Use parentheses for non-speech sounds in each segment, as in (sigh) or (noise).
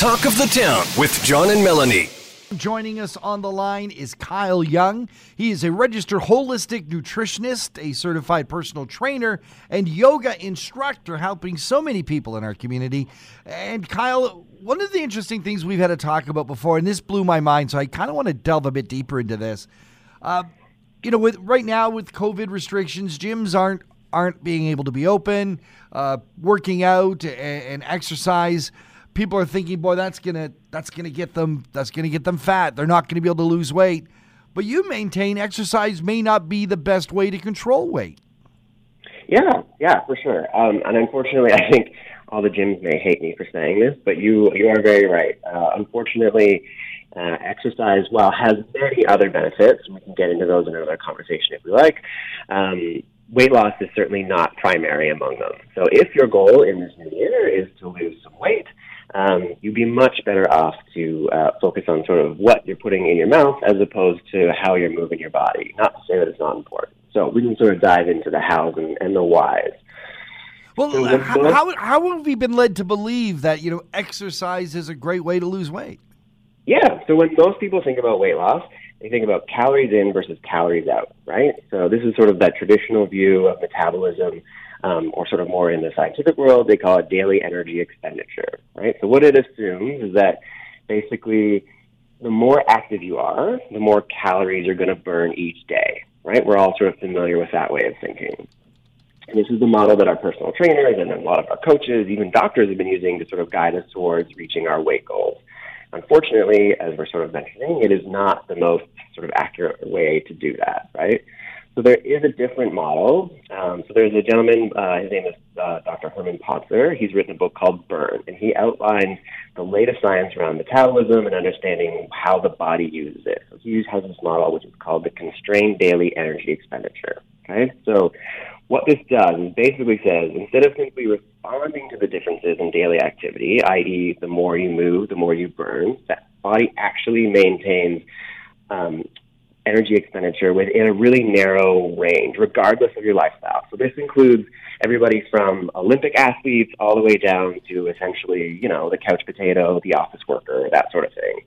Talk of the Town with John and Melanie. Joining us on the line is Kyle Young. He is a registered holistic nutritionist, a certified personal trainer, and yoga instructor, helping so many people in our community. And Kyle, one of the interesting things we've had to talk about before, and this blew my mind, so I kind of want to delve a bit deeper into this. Uh, you know, with right now with COVID restrictions, gyms aren't aren't being able to be open. Uh, working out and, and exercise people are thinking, boy, that's gonna that's gonna get them that's gonna get them fat. They're not gonna be able to lose weight. But you maintain exercise may not be the best way to control weight. Yeah, yeah, for sure. Um, and unfortunately, (laughs) I think all the gyms may hate me for saying this, but you you are very right. Uh, unfortunately, uh, exercise, while has many other benefits, we can get into those in another conversation if we like. Um, weight loss is certainly not primary among them. So, if your goal in this new year is to lose some weight, um, you'd be much better off to uh, focus on sort of what you're putting in your mouth as opposed to how you're moving your body. Not to say that it's not important. So we can sort of dive into the hows and, and the whys. Well, so how, how, how have we been led to believe that you know exercise is a great way to lose weight? Yeah. So when most people think about weight loss, they think about calories in versus calories out, right? So this is sort of that traditional view of metabolism um, or sort of more in the scientific world, they call it daily energy expenditure, right? So what it assumes is that basically the more active you are, the more calories you're going to burn each day, right? We're all sort of familiar with that way of thinking. And this is the model that our personal trainers and a lot of our coaches, even doctors, have been using to sort of guide us towards reaching our weight goals. Unfortunately, as we're sort of mentioning, it is not the most sort of accurate way to do that, right? So there is a different model. Um, so there's a gentleman, uh, his name is uh, Dr. Herman Pontzer. He's written a book called Burn, and he outlines the latest science around metabolism and understanding how the body uses it. So he has this model, which is called the constrained daily energy expenditure. Okay, so what this does is basically says instead of simply responding to the differences in daily activity, i.e., the more you move, the more you burn, that body actually maintains um, energy expenditure within a really narrow range, regardless of your lifestyle. So this includes everybody from Olympic athletes all the way down to essentially, you know, the couch potato, the office worker, that sort of thing.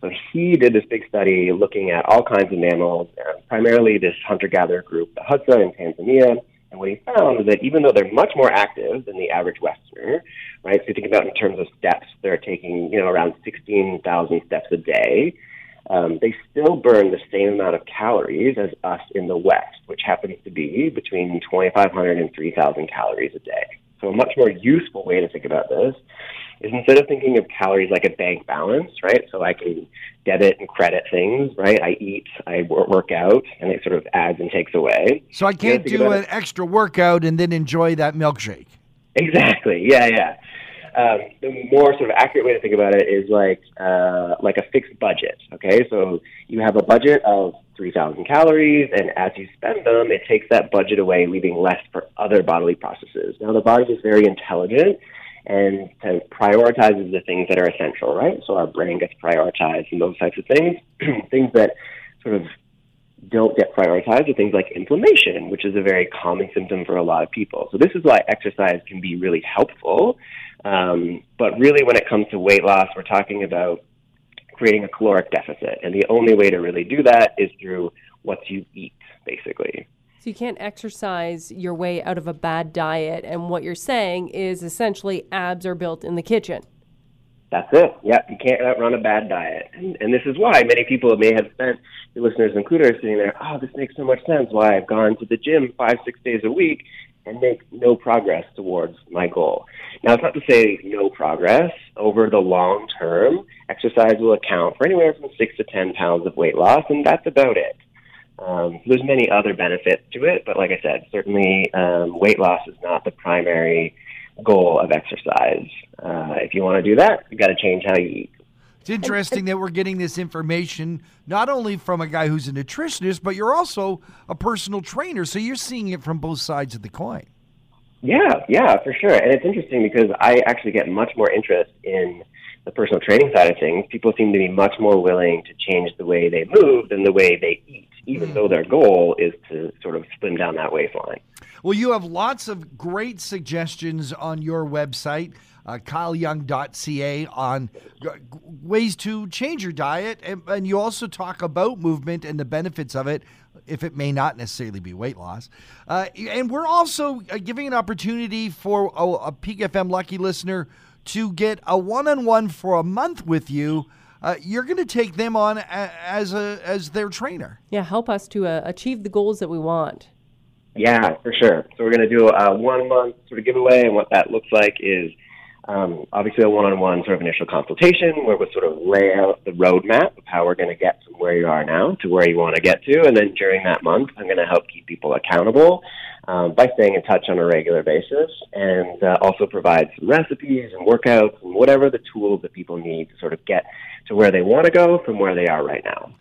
So he did this big study looking at all kinds of mammals, uh, primarily this hunter-gatherer group, the Hadza in Tanzania. And what he found is that even though they're much more active than the average Westerner, right? So you think about in terms of steps, they're taking, you know, around 16,000 steps a day um, they still burn the same amount of calories as us in the West, which happens to be between 2,500 and 3,000 calories a day. So, a much more useful way to think about this is instead of thinking of calories like a bank balance, right? So I can debit and credit things, right? I eat, I work out, and it sort of adds and takes away. So I can't do an it. extra workout and then enjoy that milkshake. Exactly. Yeah, yeah um, the more sort of accurate way to think about it is like uh, like a fixed budget. Okay, so you have a budget of three thousand calories, and as you spend them, it takes that budget away, leaving less for other bodily processes. Now, the body is very intelligent and kind of prioritizes the things that are essential, right? So our brain gets prioritized and those types of things, (clears throat) things that sort of don't get prioritized are things like inflammation, which is a very common symptom for a lot of people. So this is why exercise can be really helpful um, but really, when it comes to weight loss, we're talking about creating a caloric deficit. And the only way to really do that is through what you eat, basically. So you can't exercise your way out of a bad diet. And what you're saying is essentially abs are built in the kitchen. That's it. Yeah, you can't outrun a bad diet. And, and this is why many people may have spent, your listeners included, are sitting there, oh, this makes so much sense why I've gone to the gym five, six days a week and make no progress towards my goal. Now, it's not to say no progress. Over the long term, exercise will account for anywhere from six to 10 pounds of weight loss, and that's about it. Um, there's many other benefits to it, but like I said, certainly um, weight loss is not the primary goal of exercise. Uh, if you want to do that, you've got to change how you eat. It's interesting that we're getting this information not only from a guy who's a nutritionist, but you're also a personal trainer. So you're seeing it from both sides of the coin. Yeah, yeah, for sure. And it's interesting because I actually get much more interest in the personal training side of things. People seem to be much more willing to change the way they move than the way they eat, even mm. though their goal is to sort of slim down that waistline. Well, you have lots of great suggestions on your website. uh, kyleyoung.ca on g- ways to change your diet. And, and you also talk about movement and the benefits of it, if it may not necessarily be weight loss. Uh, and we're also uh, giving an opportunity for a, a Peak FM Lucky listener to get a one on one for a month with you. Uh, you're going to take them on a, as a as their trainer. Yeah, help us to uh, achieve the goals that we want. Yeah, for sure. So we're going to do a one month sort of giveaway, and what that looks like is um, obviously a one-on-one sort of initial consultation where we sort of lay out the roadmap of how we're going to get from where you are now to where you want to get to, and then during that month, I'm going to help keep people accountable um, by staying in touch on a regular basis, and uh, also provide some recipes and workouts and whatever the tools that people need to sort of get to where they want to go from where they are right now.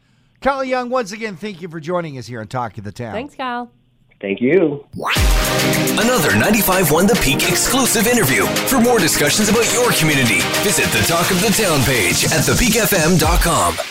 Kyle Young, once again, thank you for joining us here on Talk of the Town. Thanks, Kyle. Thank you. Another 95.1 The Peak exclusive interview. For more discussions about your community, visit the Talk of the Town page at thepeakfm.com.